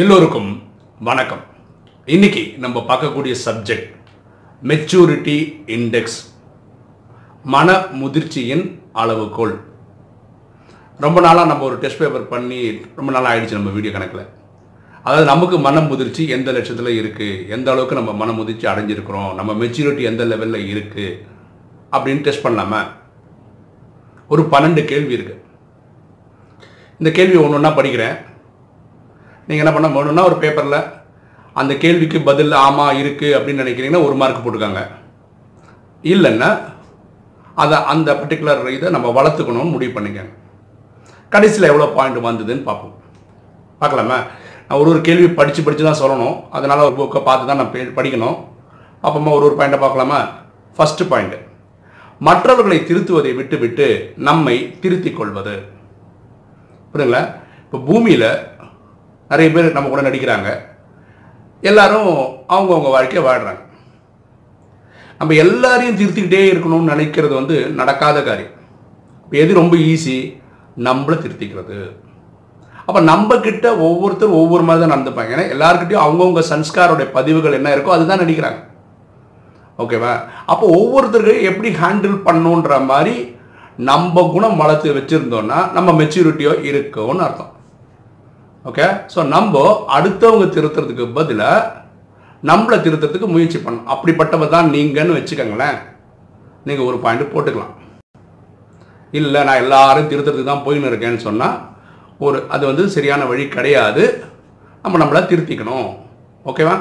எல்லோருக்கும் வணக்கம். இன்னைக்கு நம்ம பார்க்கக்கூடிய சப்ஜெக்ட் மெச்சூரிட்டி இண்டெக்ஸ் மன முதிர்ச்சியின் அளவுகோல். ரொம்ப நாளாக நம்ம ஒரு டெஸ்ட் பேப்பர் பண்ணி ரொம்ப நாளாக ஆயிடுச்சு நம்ம வீடியோ கணக்கில். அதாவது நமக்கு மன முதிர்ச்சி எந்த லட்சத்தில் இருக்குது எந்த அளவுக்கு நம்ம மன முதிர்ச்சி அடைஞ்சிருக்கிறோம்? நம்ம மெச்சூரிட்டி எந்த லெவலில் இருக்குது அப்படின்னு டெஸ்ட் பண்ணலாமா? ஒரு பன்னெண்டு கேள்வி இருக்குது இந்த கேள்வி ஒன்று ஒன்றா படிக்கிறேன். நீங்கள் என்ன பண்ண வேணும்னா ஒரு பேப்பரில் அந்த கேள்விக்கு பதில் ஆமாம் இருக்குது அப்படின்னு நினைக்கிறீங்கன்னா ஒரு மார்க் போட்டுக்காங்க. இல்லைன்னா அதை அந்த பர்டிகுலர் இதை நம்ம வளர்த்துக்கணும்னு முடிவு பண்ணிக்கங்க கடைசியில் எவ்வளோ பாயிண்ட் வந்ததுன்னு பார்ப்போம். பார்க்கலாமா? நான் ஒரு ஒரு கேள்வி படித்து படித்து தான் சொல்லணும். அதனால் ஒரு புக்கை பார்த்து தான் நான் படிக்கணும். அப்பமா ஒரு ஒரு பாயிண்ட்டை பார்க்கலாமா? ஃபஸ்ட்டு பாயிண்ட்டு மற்றவர்களை திருத்துவதை விட்டுவிட்டு நம்மை திருத்திக் கொள்வது. புரியுங்களா இப்போ பூமியில் நிறைய பேர் நம்ம கூட நடிக்கிறாங்க. எல்லாரும் அவங்கவுங்க வாழ்க்கையை வாழ்கிறாங்க நம்ம எல்லாரையும் திருத்திக்கிட்டே இருக்கணும்னு நினைக்கிறது வந்து நடக்காத காரியம். இப்போ எது ரொம்ப ஈஸி நம்மளை திருத்திக்கிறது. அப்போ நம்ம கிட்ட ஒவ்வொருத்தரும் ஒவ்வொரு மாதிரி தான் நடந்துப்பாங்க. ஏன்னா எல்லாருக்கிட்டையும் அவங்கவுங்க சன்ஸ்காரோடைய பதிவுகள் என்ன இருக்கோ அதுதான் நடிக்கிறாங்க. ஓகேவா அப்போ ஒவ்வொருத்தருக்கு எப்படி ஹேண்டில் பண்ணணுன்ற மாதிரி நம்ம குணம் வளர்த்து வச்சுருந்தோம்னா நம்ம மெச்சூரிட்டியோ இருக்கும்னு அர்த்தம். ஓகே ஸோ நம்ம அடுத்தவங்க திருத்துறதுக்கு பதிலாக நம்மளை திருத்துறதுக்கு முயற்சி பண்ணணும். அப்படிப்பட்டவ தான் நீங்கன்னு வச்சுக்கோங்களேன். நீங்கள் ஒரு பாயிண்ட் போட்டுக்கலாம். இல்லை நான் எல்லாரும் திருத்துறதுக்கு தான் போயின்னு இருக்கேன்னு சொன்னால் ஒரு அது வந்து சரியான வழி கிடையாது. நம்ம நம்மளை திருத்திக்கணும். ஓகேவா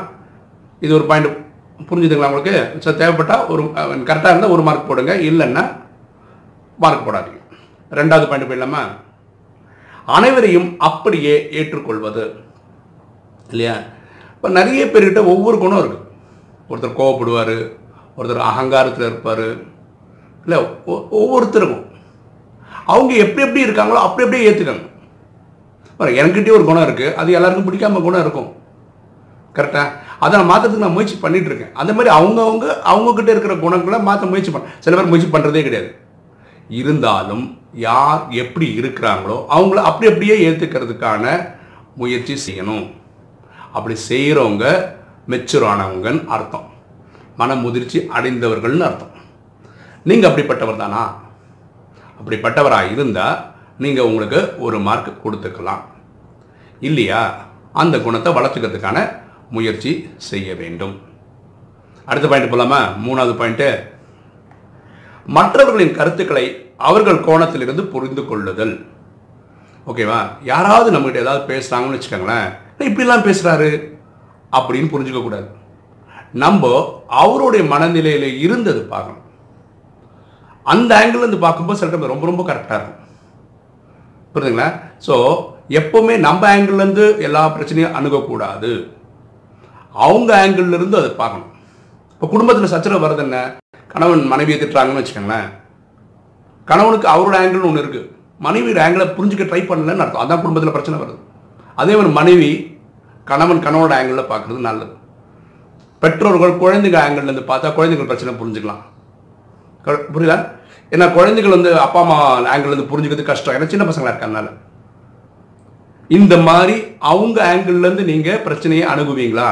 இது ஒரு பாயிண்ட் புரிஞ்சுதுங்களா உங்களுக்கு? ஸோ தேவைப்பட்டால் ஒரு கரெக்டாக இருந்தால் ஒரு மார்க் போடுங்க. இல்லைன்னா மார்க் போடாதீங்க. ரெண்டாவது பாயிண்ட் போயிடலாமா? அனைவரையும் அப்படியே ஏற்றுக்கொள்வது. இல்லையா? இப்போ நிறைய பேர்கிட்ட ஒவ்வொரு குணம் இருக்குது ஒருத்தர் கோவப்படுவார் ஒருத்தர் அகங்காரத்தில் இருப்பார். இல்லை ஒ- ஒவ்வொருத்தருக்கும். அவங்க எப்படி எப்படி இருக்காங்களோ அப்படி அப்படியே ஏற்றுக்காங்க பாருங்க என்கிட்டயே ஒரு குணம் இருக்குது அது எல்லாருக்கும் பிடிக்காம குணம் இருக்கும். கரெக்டாக அதை நான் மாற்றத்துக்கு நான் முயற்சி பண்ணிகிட்ருக்கேன் அந்த மாதிரி அவங்கவுங்க அவங்கக்கிட்ட இருக்கிற குணங்களை மாற்ற முயற்சி பண்ண சில பேர் முயற்சி பண்ணுறதே கிடையாது. இருந்தாலும் யார் எப்படி இருக்கிறாங்களோ அவங்கள அப்படி அப்படியே ஏற்றுக்கிறதுக்கான முயற்சி செய்யணும். அப்படி செய்கிறவங்க மெச்சூர் ஆனவங்கன்னு அர்த்தம். மன முதிர்ச்சி அடைந்தவர்கள்னு அர்த்தம். நீங்கள் அப்படிப்பட்டவர் தானா? அப்படிப்பட்டவராக இருந்தால் நீங்கள் உங்களுக்கு ஒரு மார்க் கொடுத்துக்கலாம். இல்லையா? அந்த குணத்தை வளர்த்துக்கிறதுக்கான முயற்சி செய்ய வேண்டும். அடுத்த பாயிண்ட் போகலாமா மூணாவது பாயிண்ட்டு மற்றவர்களின் கருத்துக்களை அவர்கள் கோணத்திலிருந்து புரிந்து கொள்ளுதல். ஓகேவா யாராவது நம்மகிட்ட ஏதாவது பேசுகிறாங்கன்னு வச்சுக்கோங்களேன் இப்படிலாம் பேசுகிறாரு அப்படின்னு புரிஞ்சுக்கக்கூடாது நம்ம அவருடைய மனநிலையில் இருந்தது பார்க்கணும். அந்த ஆங்கிள் இருந்து பார்க்கும்போது சில டைம் ரொம்ப ரொம்ப கரெக்டாக இருக்கும். புரியுதுங்களா ஸோ எப்போவுமே நம்ம ஆங்கிள்லேருந்து எல்லா பிரச்சனையும் அணுகக்கூடாது. அவங்க ஆங்கிள்லேருந்து அதை பார்க்கணும். இப்போ குடும்பத்தில் சச்சரவு வருது என்ன? கணவன் மனைவியை திட்டுறாங்கன்னு வச்சுக்கோங்களேன். கணவனுக்கு அவரோட ஆங்கிள்னு ஒன்று இருக்குது மனைவியோட ஆங்கிளை புரிஞ்சுக்க ட்ரை பண்ணலன்னு அர்த்தம். அதான் குடும்பத்தில் பிரச்சனை வருது. அதே மாதிரி மனைவி கணவன் கணவனோட ஆங்கிளில் பார்க்குறது நல்லது. பெற்றோர்கள் குழந்தைங்க ஆங்கிள்லேருந்து பார்த்தா குழந்தைகள் பிரச்சனை புரிஞ்சுக்கலாம். புரியுதா? ஏன்னா குழந்தைகள் வந்து அப்பா அம்மா ஆங்கிள்லேருந்து புரிஞ்சுக்கிறது கஷ்டம். ஏன்னா சின்ன பசங்களாக இருக்கனால இந்த மாதிரி அவங்க ஆங்கிள்லேருந்து நீங்கள் பிரச்சனையை அணுகுவீங்களா?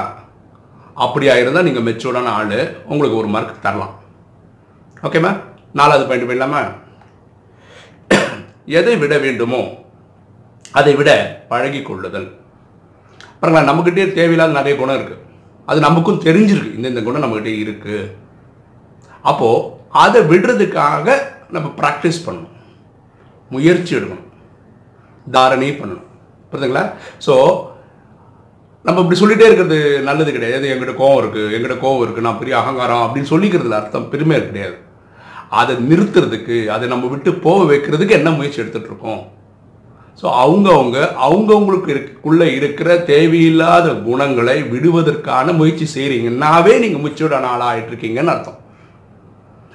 அப்படியா இருந்தால் நீங்கள் மெச்சூர்டான ஆள் உங்களுக்கு ஒரு மார்க் தரலாம். ஓகேம்மா நாலாவது பாயிண்ட் போயிடலாமா? எதை விட வேண்டுமோ அதை விட பழகி கொள்ளுதல். பாருங்களா நம்மக்கிட்டே தேவையில்லாத நிறைய குணம் இருக்குது அது நமக்கும் தெரிஞ்சிருக்கு. இந்த இந்த குணம் நம்மக்கிட்டே இருக்குது அப்போது அதை விடுறதுக்காக நம்ம ப்ராக்டிஸ் பண்ணணும். முயற்சி எடுக்கணும். தாரணை பண்ணணும். புரியுதுங்களா? ஸோ நம்ம இப்படி சொல்லிகிட்டே இருக்கிறது நல்லது கிடையாது. எங்கிட்ட கோவம் இருக்குது எங்கிட்ட கோவம் இருக்குது நான் பெரிய அகங்காரம் அப்படின்னு சொல்லிக்கிறதுல அர்த்தம் பெருமை கிடையாது அதை நிறுத்துறதுக்கு அதை நம்ம விட்டு போக வைக்கிறதுக்கு என்ன முயற்சி எடுத்துட்டு இருக்கோம்? ஸோ அவங்கவுங்க அவங்கவுங்களுக்கு இருக்குள்ளே இருக்கிற தேவையில்லாத குணங்களை விடுவதற்கான முயற்சி செய்கிறீங்கன்னாவே நீங்கள் முயற்சியோட ஆளாக ஆயிட்டு இருக்கீங்கன்னு அர்த்தம்.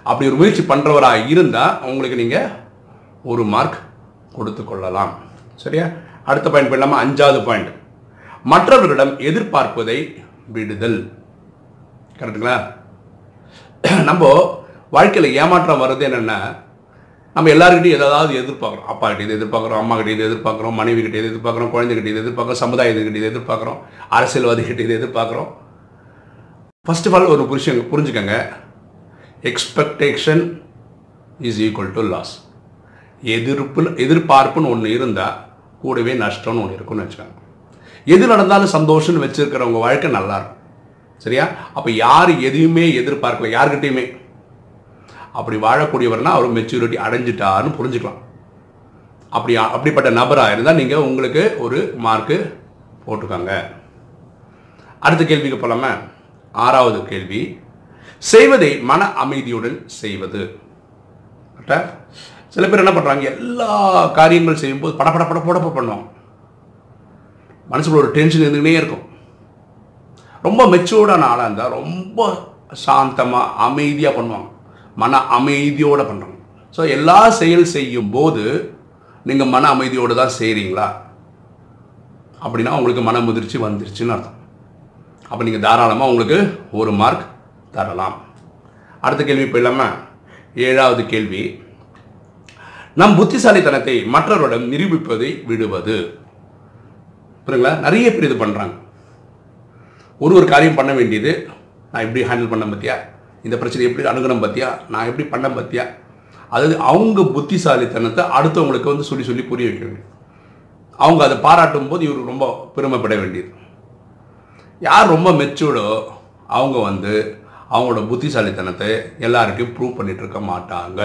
அப்படி ஒரு முயற்சி பண்ணுறவராக இருந்தால் உங்களுக்கு நீங்கள் ஒரு மார்க் கொடுத்து கொள்ளலாம். சரியா? அடுத்த பாயிண்ட் பண்ணாமல் அஞ்சாவது பாயிண்ட் மற்றவர்களிடம் எதிர்பார்ப்பதை விடுதல். கரெக்டுங்களா நம்ம வாழ்க்கையில் ஏமாற்றம் வர்றது என்னென்னா நம்ம எல்லாருக்கிட்டையும் ஏதாவது எதிர்பார்க்குறோம். அப்பா கிட்டே இது எதிர்பார்க்குறோம் அம்மா கிட்டே இது எதிர்பார்க்குறோம் மனைவி கிட்டே இது எதிர்பார்க்குறோம் குழந்தைகிட்ட இது எதிர்பார்க்குறோம் சமுதாயத்துக்கிட்ட இது எதிர்பார்க்குறோம் அரசியல்வாதி கிட்ட இது எதிர்பார்க்குறோம். ஃபர்ஸ்ட் ஆஃப் ஆல் ஒரு புரிஷங்க புரிஞ்சுக்கங்க. Expectation is equal to loss எதிர்ப்பு எதிர்பார்ப்புன்னு ஒன்று இருந்தால் கூடவே நஷ்டம்னு ஒன்று இருக்கும்னு வச்சுக்கோங்க. எது நடந்தாலும் சந்தோஷம்னு வச்சுருக்கிறவங்க வாழ்க்கை நல்லாயிருக்கும் சரியா? அப்போ யார் எதையுமே எதிர்பார்க்கல யார்கிட்டையுமே. அப்படி வாழக்கூடியவர்னா அவர் மெச்சூரிட்டி அடைஞ்சிட்டாருன்னு புரிஞ்சுக்கலாம். அப்படி அப்படிப்பட்ட நபராக இருந்தால் நீங்கள் உங்களுக்கு ஒரு மார்க்கு போட்டுக்கோங்க அடுத்த கேள்விக்கு போலாமா? ஆறாவது கேள்வி. செய்வதை மன அமைதியுடன் செய்வது. சில பேர் என்ன பண்ணுறாங்க எல்லா காரியங்கள் செய்யும்போது படபட பட படப்ப பண்ணுவாங்க. மனசுக்குள்ள ஒரு டென்ஷன் இருந்துக்கிட்டே இருக்கும். ரொம்ப மெச்சூர்டான ஆளாக இருந்தால் ரொம்ப சாந்தமாக அமைதியாக பண்ணுவாங்க. மன அமைதியோடு பண்ணுறோம் ஸோ எல்லா செயல் செய்யும் போது நீங்கள் மன அமைதியோடு தான் செய்கிறீங்களா அப்படின்னா உங்களுக்கு மன முதிர்ச்சி வந்துருச்சுன்னு அர்த்தம். அப்போ நீங்கள் தாராளமாக உங்களுக்கு ஒரு மார்க் தரலாம். அடுத்த கேள்வி போயிடலாமா? ஏழாவது கேள்வி. நம் புத்திசாலித்தனத்தை மற்றவரிடம் நிரூபிப்பதை விடுவது. புரியுங்களா நிறைய பேர் இது பண்ணுறாங்க ஒரு ஒரு காரியம் பண்ண வேண்டியது. நான் எப்படி ஹேண்டில் பண்ண பற்றியா இந்த பிரச்சனை எப்படி அணுகணும் பார்த்தியா நான் எப்படி பண்ண பார்த்தியா அதாவது அவங்க புத்திசாலித்தனத்தை அடுத்தவங்களுக்கு வந்து சொல்லி சொல்லி புரிய வைக்க வேண்டும். அவங்க அதை பாராட்டும் போது இவர் ரொம்ப பெருமைப்பட வேண்டியது. யார் ரொம்ப மெச்சூர்டோ அவங்க வந்து அவங்களோட புத்திசாலித்தனத்தை எல்லாருக்கும் ப்ரூவ் பண்ணிட்டு இருக்க மாட்டாங்க.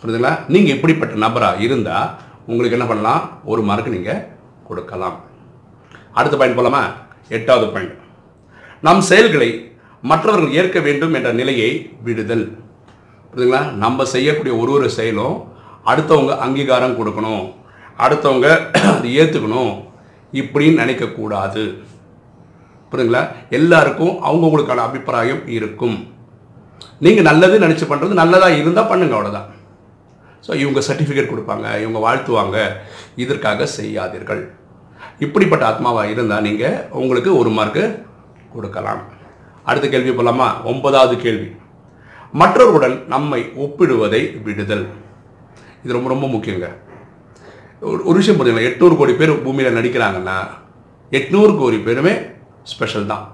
புரியுதுங்களா? நீங்கள் இப்படிப்பட்ட நபராக இருந்தால் உங்களுக்கு என்ன பண்ணலாம்? ஒரு மார்க் நீங்கள் கொடுக்கலாம். அடுத்த பாயிண்ட் போகலாமா எட்டாவது பாயிண்ட் நம் செயல்களை மற்றவர்கள் ஏற்க வேண்டும் என்ற நிலையை விடுதல். புரியுதுங்களா? நம்ம செய்யக்கூடிய ஒரு ஒரு செயலும் அடுத்தவங்க அங்கீகாரம் கொடுக்கணும். அடுத்தவங்க அதை ஏற்றுக்கணும் இப்படின்னு நினைக்கக்கூடாது. புரியுதுங்களா? எல்லாருக்கும் அவங்கவுங்களுக்கான அபிப்பிராயம் இருக்கும். நீங்கள் நல்லது நினச்சி பண்ணுறது நல்லதாக இருந்தால் பண்ணுங்க அவ்வளோதான் ஸோ இவங்க சர்டிஃபிகேட் கொடுப்பாங்க இவங்க வாழ்த்துவாங்க. இதற்காக செய்யாதீர்கள். இப்படிப்பட்ட ஆத்மாவாக இருந்தால் நீங்கள் உங்களுக்கு ஒரு மார்க்கு கொடுக்கலாம். அடுத்த கேள்வி போலாமா? ஒன்பதாவது கேள்வி. மற்றவர்களுடன் நம்மை ஒப்பிடுவதை விடுதல். இது ரொம்ப ரொம்ப முக்கியங்க. ஒரு விஷயம் புரியுங்களா எட்நூறு கோடி பேர் பூமியில் நடிக்கிறாங்கன்னா எட்நூறு கோடி பேருமே ஸ்பெஷல் தான்.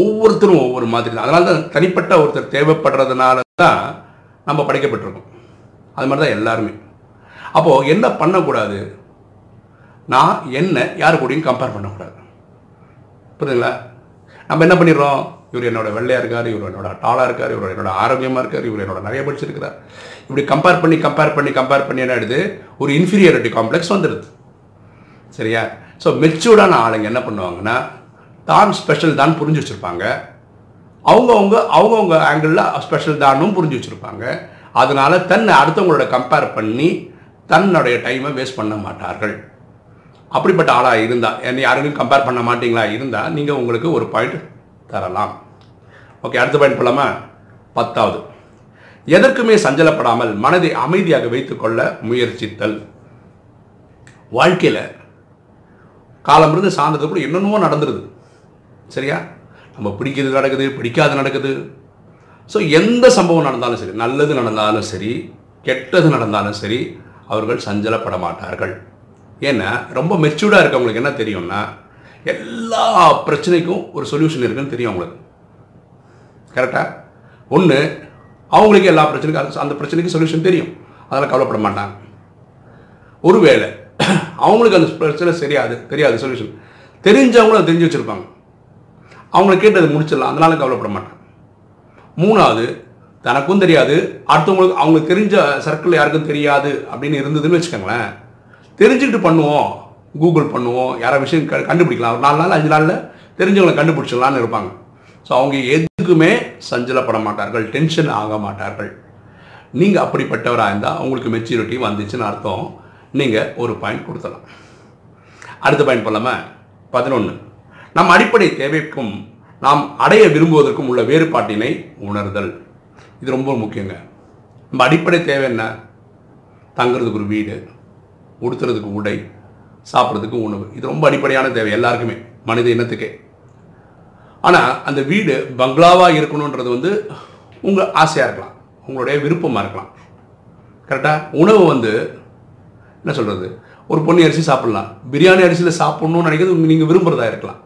ஒவ்வொருத்தரும் ஒவ்வொரு மாதிரி தான். அதனால தான் தனிப்பட்ட ஒருத்தர் தேவைப்படுறதுனால தான் நம்ம படைக்கப்பட்டிருக்கோம். அது மாதிரி தான் எல்லாருமே. அப்போது என்ன பண்ணக்கூடாது? நான் என்ன யார் கூடயும் கம்பேர் பண்ணக்கூடாது. புரியுதுங்களா நம்ம என்ன பண்ணிடுறோம்? இவர் என்னோட வெள்ளையா இருக்கார் இவர் என்னோட டாலாக இருக்கார் இவர் என்னோட ஆரோக்கியமாக இருக்கார் இவர் என்னோட நிறைய படிச்சிருக்கிறார் இப்படி கம்பேர் பண்ணி கம்பேர் பண்ணி கம்பேர் பண்ணி என்ன ஆயிடுது? ஒரு இன்ஃபீரியாரிட்டி காம்ப்ளெக்ஸ் வந்துடுது. சரியா? ஸோ மெச்சூர்டான ஆளுங்க என்ன பண்ணுவாங்கன்னா தான் ஸ்பெஷல் தான் புரிஞ்சு வச்சுருப்பாங்க. அவங்கவுங்க அவங்கவுங்க ஆங்கிளில் ஸ்பெஷல் தானும் புரிஞ்சு வச்சுருப்பாங்க. அதனால தன்னை அடுத்தவங்களோட கம்பேர் பண்ணி தன்னுடைய டைமை வேஸ்ட் பண்ண மாட்டார்கள். அப்படிப்பட்ட ஆளாக இருந்தால் என்னை யாருக்கும் கம்பேர் பண்ண மாட்டீங்களா இருந்தால் நீங்கள் உங்களுக்கு ஒரு பாயிண்ட் தரலாம். ஓகே அடுத்த பாயிண்ட் போலாமா? பத்தாவது. எதற்குமே சஞ்சலப்படாமல் மனதை அமைதியாக வைத்துக்கொள்ள முயற்சித்தல். வாழ்க்கையில் காலம் இருந்து சார்ந்தது கூட என்னென்னமோ நடந்துருது. சரியா? நம்ம பிடிக்கிறது நடக்குது பிடிக்காது நடக்குது. ஸோ எந்த சம்பவம் நடந்தாலும் சரி நல்லது நடந்தாலும் சரி கெட்டது நடந்தாலும் சரி அவர்கள் சஞ்சலப்பட மாட்டார்கள். ஏன்னா ரொம்ப மெச்சூர்டாக இருக்கவங்களுக்கு என்ன தெரியும்னா எல்லா பிரச்சனைக்கும் ஒரு சொல்யூஷன் இருக்குன்னு தெரியும் அவங்களுக்கு. கரெக்டாக ஒன்று அவங்களுக்கு எல்லா பிரச்சனைக்கும் அந்த பிரச்சனைக்கு சொல்யூஷன் தெரியும். அதெல்லாம் கவலைப்பட மாட்டாங்க. ஒருவேளை அவங்களுக்கு அந்த பிரச்சனை சரியாது தெரியாது சொல்யூஷன் தெரிஞ்சவங்களும் அதை தெரிஞ்சு வச்சுருப்பாங்க. அவங்கள கேட்டு அதை முடிச்சிடலாம் அதனால கவலைப்பட மாட்டாங்க. மூணாவது தனக்கும் தெரியாது அடுத்தவங்களுக்கு அவங்களுக்கு தெரிஞ்ச சர்க்கிள் யாருக்கும் தெரியாது அப்படின்னு இருந்ததுன்னு வச்சுக்கோங்களேன் தெரிஞ்சுக்கிட்டு பண்ணுவோம். கூகுள் பண்ணுவோம். யாரோ விஷயம் க- கண்டுபிடிக்கலாம். ஒரு நாலு நாள் அஞ்சு நாளில் தெரிஞ்சவங்களை கண்டுபிடிச்சிடலான்னு இருப்பாங்க. ஸோ அவங்க எதுக்குமே சஞ்சலப்பட மாட்டார்கள் டென்ஷன் ஆக மாட்டார்கள். நீங்கள் அப்படிப்பட்டவராக இருந்தால் உங்களுக்கு மெச்சூரிட்டி வந்துச்சுன்னு அர்த்தம். நீங்கள் ஒரு பாயிண்ட் கொடுத்தலாம் அடுத்த பாயிண்ட் போலாமா? பதினொன்று நம் அடிப்படை தேவைக்கும் நாம் அடைய விரும்புவதற்கும் உள்ள வேறுபாட்டினை உணர்தல். இது ரொம்ப முக்கியங்க. நம்ம அடிப்படை தேவை என்ன? தங்குறதுக்கு ஒரு வீடு. உடுத்துறதுக்கு உடை சாப்பிட்றதுக்கு உணவு. இது ரொம்ப அடிப்படையான தேவை எல்லாருக்குமே மனித இனத்துக்கே. ஆனால் அந்த வீடு பங்களாவாக இருக்கணுன்றது வந்து உங்கள் ஆசையாக இருக்கலாம். உங்களுடைய விருப்பமாக இருக்கலாம். கரெக்டாக உணவு வந்து என்ன சொல்கிறது ஒரு பொன்னி அரிசி சாப்பிட்லாம். பிரியாணி அரிசியில் சாப்பிட்ணுன்னு நினைக்கிறது நீங்கள் விரும்புகிறதா இருக்கலாம்.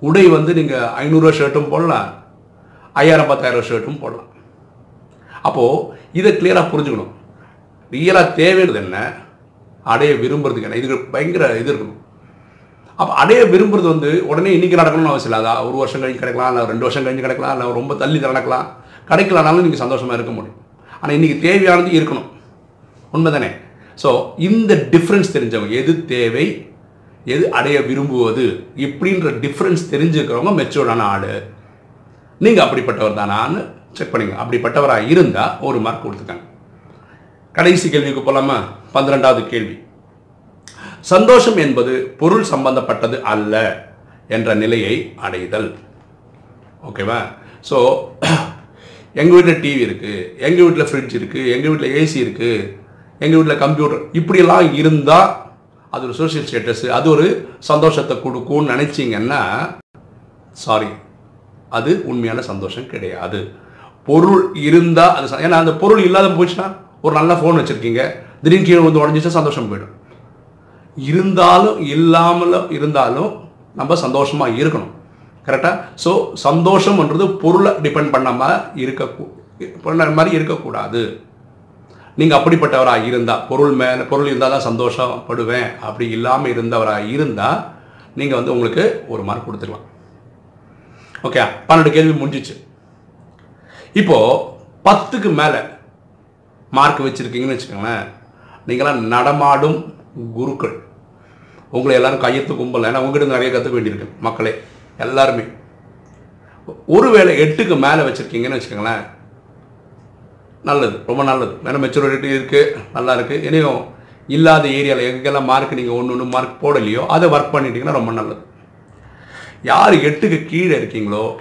உடை வந்து நீங்கள் ஐநூறுரூவா ஷர்ட்டும் போடலாம். ஐயாயிரம் பத்தாயிரம் ஷர்ட்டும் போடலாம். அப்போது இதை கிளியராக புரிஞ்சுக்கணும். ரியலாக தேவையானது என்ன? அடைய விரும்புறது கிடையாது இதுக்கு பயங்கர இது இருக்கணும் அப்போ அடைய விரும்புறது வந்து உடனே இன்றைக்கி நடக்கணும்னு அவசியம் இல்லை. ஒரு வருஷம் கழிஞ்சு கிடைக்கலாம் இல்லை ரெண்டு வருஷம் கழிஞ்சு கிடைக்கலாம் இல்லை ரொம்ப தள்ளி நடக்கலாம். கிடைக்கலனாலும் நீங்கள் சந்தோஷமாக இருக்க முடியும். ஆனால் இன்றைக்கி தேவையானது இருக்கணும். உண்மை தானே ஸோ இந்த டிஃப்ரென்ஸ் தெரிஞ்சவங்க எது தேவை எது அடைய விரும்புவது இப்படின்ற டிஃப்ரென்ஸ் தெரிஞ்சுக்கிறவங்க மெச்சூர்டான ஆள். நீங்கள் அப்படிப்பட்டவர் தானான்னு செக் பண்ணிங்க அப்படிப்பட்டவராக இருந்தால் ஒரு மார்க் கொடுத்துக்காங்க கடைசி கேள்விக்கு போகலாமா பன்னிரெண்டாவது கேள்வி. சந்தோஷம் என்பது பொருள் சம்பந்தப்பட்டது அல்ல என்ற நிலையை அடைதல். ஓகேவா? ஸோ எங்கள் வீட்டில் டிவி இருக்குது எங்கள் வீட்டில் ஃப்ரிட்ஜ் இருக்குது எங்கள் வீட்டில் ஏசி இருக்குது எங்கள் வீட்டில் கம்ப்யூட்டர் இப்படியெல்லாம் இருந்தால் அது ஒரு சோஷியல் ஸ்டேட்டஸ் அது ஒரு சந்தோஷத்தை கொடுக்கும்னு நினச்சிங்கன்னா சாரி அது உண்மையான சந்தோஷம் கிடையாது. பொருள் இருந்தால் அது ஏன்னா அந்த பொருள் இல்லாத போச்சுன்னா ஒரு நல்ல ஃபோன் வச்சுருக்கீங்க. திடீர்னு கீழே வந்து உடஞ்சிச்சா சந்தோஷம் போயிடும். இருந்தாலும் இல்லாமலும் இருந்தாலும் நம்ம சந்தோஷமாக இருக்கணும். கரெக்டாக ஸோ சந்தோஷம்ன்றது பொருளை டிபெண்ட் பண்ணாமல் இருக்க பண்ண மாதிரி இருக்கக்கூடாது. நீங்கள் அப்படிப்பட்டவராக இருந்தால் பொருள் மேலே பொருள் இருந்தால் தான் சந்தோஷப்படுவேன். அப்படி இல்லாமல் இருந்தவராக இருந்தால் நீங்கள் வந்து உங்களுக்கு ஒரு மார்க் கொடுத்துக்கலாம் ஓகே பன்னெண்டு கேள்வி முடிஞ்சிச்சு. இப்போது பத்துக்கு மேலே மார்க் வச்சுருக்கீங்கன்னு வச்சுக்கோங்களேன். நீங்களாம் நடமாடும் குருக்கள். உங்களை எல்லோரும் கையத்து கும்பல். ஏன்னா உங்ககிட்ட நிறைய கற்றுக்க வேண்டியிருக்கு மக்களே. எல்லாருமே. ஒருவேளை எட்டுக்கு மேலே வச்சுருக்கீங்கன்னு வச்சுக்கோங்களேன். நல்லது. ரொம்ப நல்லது. ஏன்னா மெச்சூரிட்டி இருக்குது நல்லா இருக்குது இனியும் இல்லாத ஏரியாவில் எங்கெல்லாம் மார்க் நீங்கள் ஒன்று ஒன்று மார்க் போடலையோ அதை ஒர்க் பண்ணிட்டீங்கன்னா ரொம்ப நல்லது. யார் எட்டுக்கு கீழே இருக்கீங்களோ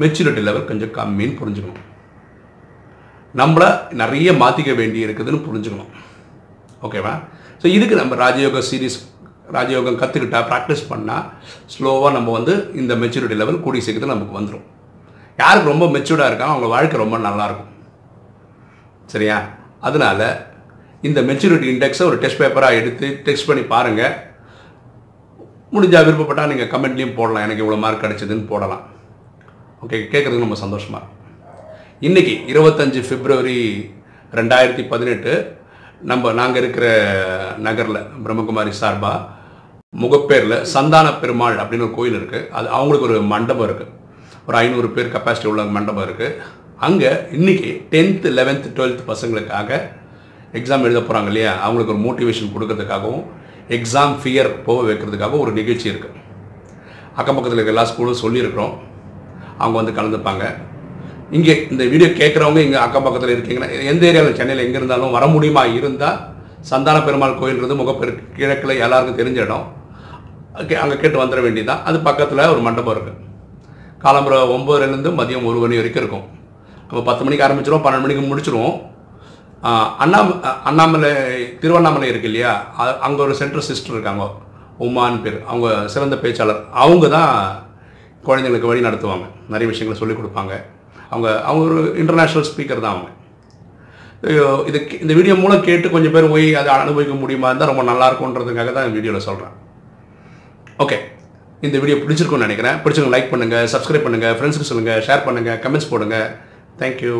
மெச்சூரிட்டி லெவல் கொஞ்சம் கம்மின்னு புரிஞ்சுக்கணும். நம்மளை நிறைய மாற்றிக்க வேண்டி இருக்குதுன்னு புரிஞ்சுக்கணும். ஓகேவா? ஸோ இதுக்கு நம்ம ராஜயோக சீரீஸ் ராஜயோகம் கற்றுக்கிட்டால் ப்ராக்டிஸ் பண்ணால் ஸ்லோவாக நம்ம வந்து இந்த மெச்சூரிட்டி லெவல் கூடிய சீக்கிரத்தில் நமக்கு வந்துடும் யாருக்கு ரொம்ப மெச்சூர்டாக இருக்காங்க அவங்க வாழ்க்கை ரொம்ப நல்லாயிருக்கும் சரியா? அதனால் இந்த மெச்சூரிட்டி இண்டெக்ஸை ஒரு டெஸ்ட் பேப்பராக எடுத்து டெஸ்ட் பண்ணி பாருங்கள் முடிஞ்சால் விருப்பப்பட்டால் நீங்கள் கமெண்ட்லேயும் போடலாம். எனக்கு இவ்வளோ மார்க் கிடச்சிதுன்னு போடலாம். ஓகே? கேட்குறதுக்கு ரொம்ப சந்தோஷமாக இருக்கும் இன்றைக்கி இருபத்தஞ்சி பிப்ரவரி ரெண்டாயிரத்தி பதினெட்டு நம்ம நாங்கள் இருக்கிற நகரில் பிரம்மகுமாரி சார்பாக முகப்பேரில் சந்தான பெருமாள் அப்படின்னு ஒரு கோயில் இருக்குது அது அவங்களுக்கு ஒரு மண்டபம் இருக்குது ஒரு ஐநூறு பேர் கெப்பாசிட்டி உள்ள மண்டபம் இருக்குது அங்கே இன்றைக்கி டென்த்து லெவன்த்து டுவெல்த்து பசங்களுக்காக எக்ஸாம் எழுத போகிறாங்க இல்லையா? அவங்களுக்கு ஒரு மோட்டிவேஷன் கொடுக்கறதுக்காகவும் எக்ஸாம் ஃபியர் போக வைக்கிறதுக்காகவும் ஒரு நிகழ்ச்சி இருக்குது அக்கம் பக்கத்தில் இருக்க எல்லா ஸ்கூலும் சொல்லியிருக்கிறோம். அவங்க வந்து கலந்துப்பாங்க. இங்கே இந்த வீடியோ கேட்குறவங்க இங்கே அக்கம் பக்கத்தில் இருக்கீங்கன்னா எந்த ஏரியாவில் சென்னையில் எங்கே இருந்தாலும் வர முடியுமா? இருந்தால் சந்தான பெருமாள் கோயில்ன்றது முகப்பெரு கிழக்கில் எல்லாருக்கும் தெரிஞ்ச இடம். ஓகே அங்கே கேட்டு வந்துட வேண்டியதான் அது பக்கத்தில் ஒரு மண்டபம் இருக்குது காலம்புற ஒம்பதுலேருந்து மதியம் ஒரு மணி வரைக்கும் இருக்கும். நம்ம பத்து மணிக்கு ஆரம்பிச்சிருவோம் பன்னெண்டு மணிக்கு முடிச்சிருவோம். அண்ணா அண்ணாமலை திருவண்ணாமலை இருக்கு இல்லையா? அங்கே ஒரு சென்ட்ரல் சிஸ்டர் இருக்காங்க. உமான் பேர். அவங்க சிறந்த பேச்சாளர். அவங்க தான் குழந்தைங்களுக்கு வழி நடத்துவாங்க. நிறைய விஷயங்களை சொல்லிக் கொடுப்பாங்க. அவங்க அவங்க ஒரு இன்டர்நேஷ்னல் ஸ்பீக்கர் தான் அவங்க. இது இந்த வீடியோ மூலம் கேட்டு கொஞ்சம் பேர் போய் அதை அனுபவிக்க முடியுமா இருந்தால் ரொம்ப நல்லா இருக்கும்ன்றதுக்காக தான் இந்த வீடியோவில் சொல்கிறேன் ஓகே இந்த வீடியோ பிடிச்சிருக்கும்னு நினைக்கிறேன். பிடிச்சவங்க லைக் பண்ணுங்கள் சப்ஸ்கிரைப் பண்ணுங்கள் ஃப்ரெண்ட்ஸுக்கு சொல்லுங்கள் ஷேர் பண்ணுங்கள் கமெண்ட்ஸ் போடுங்கள் தேங்க்யூ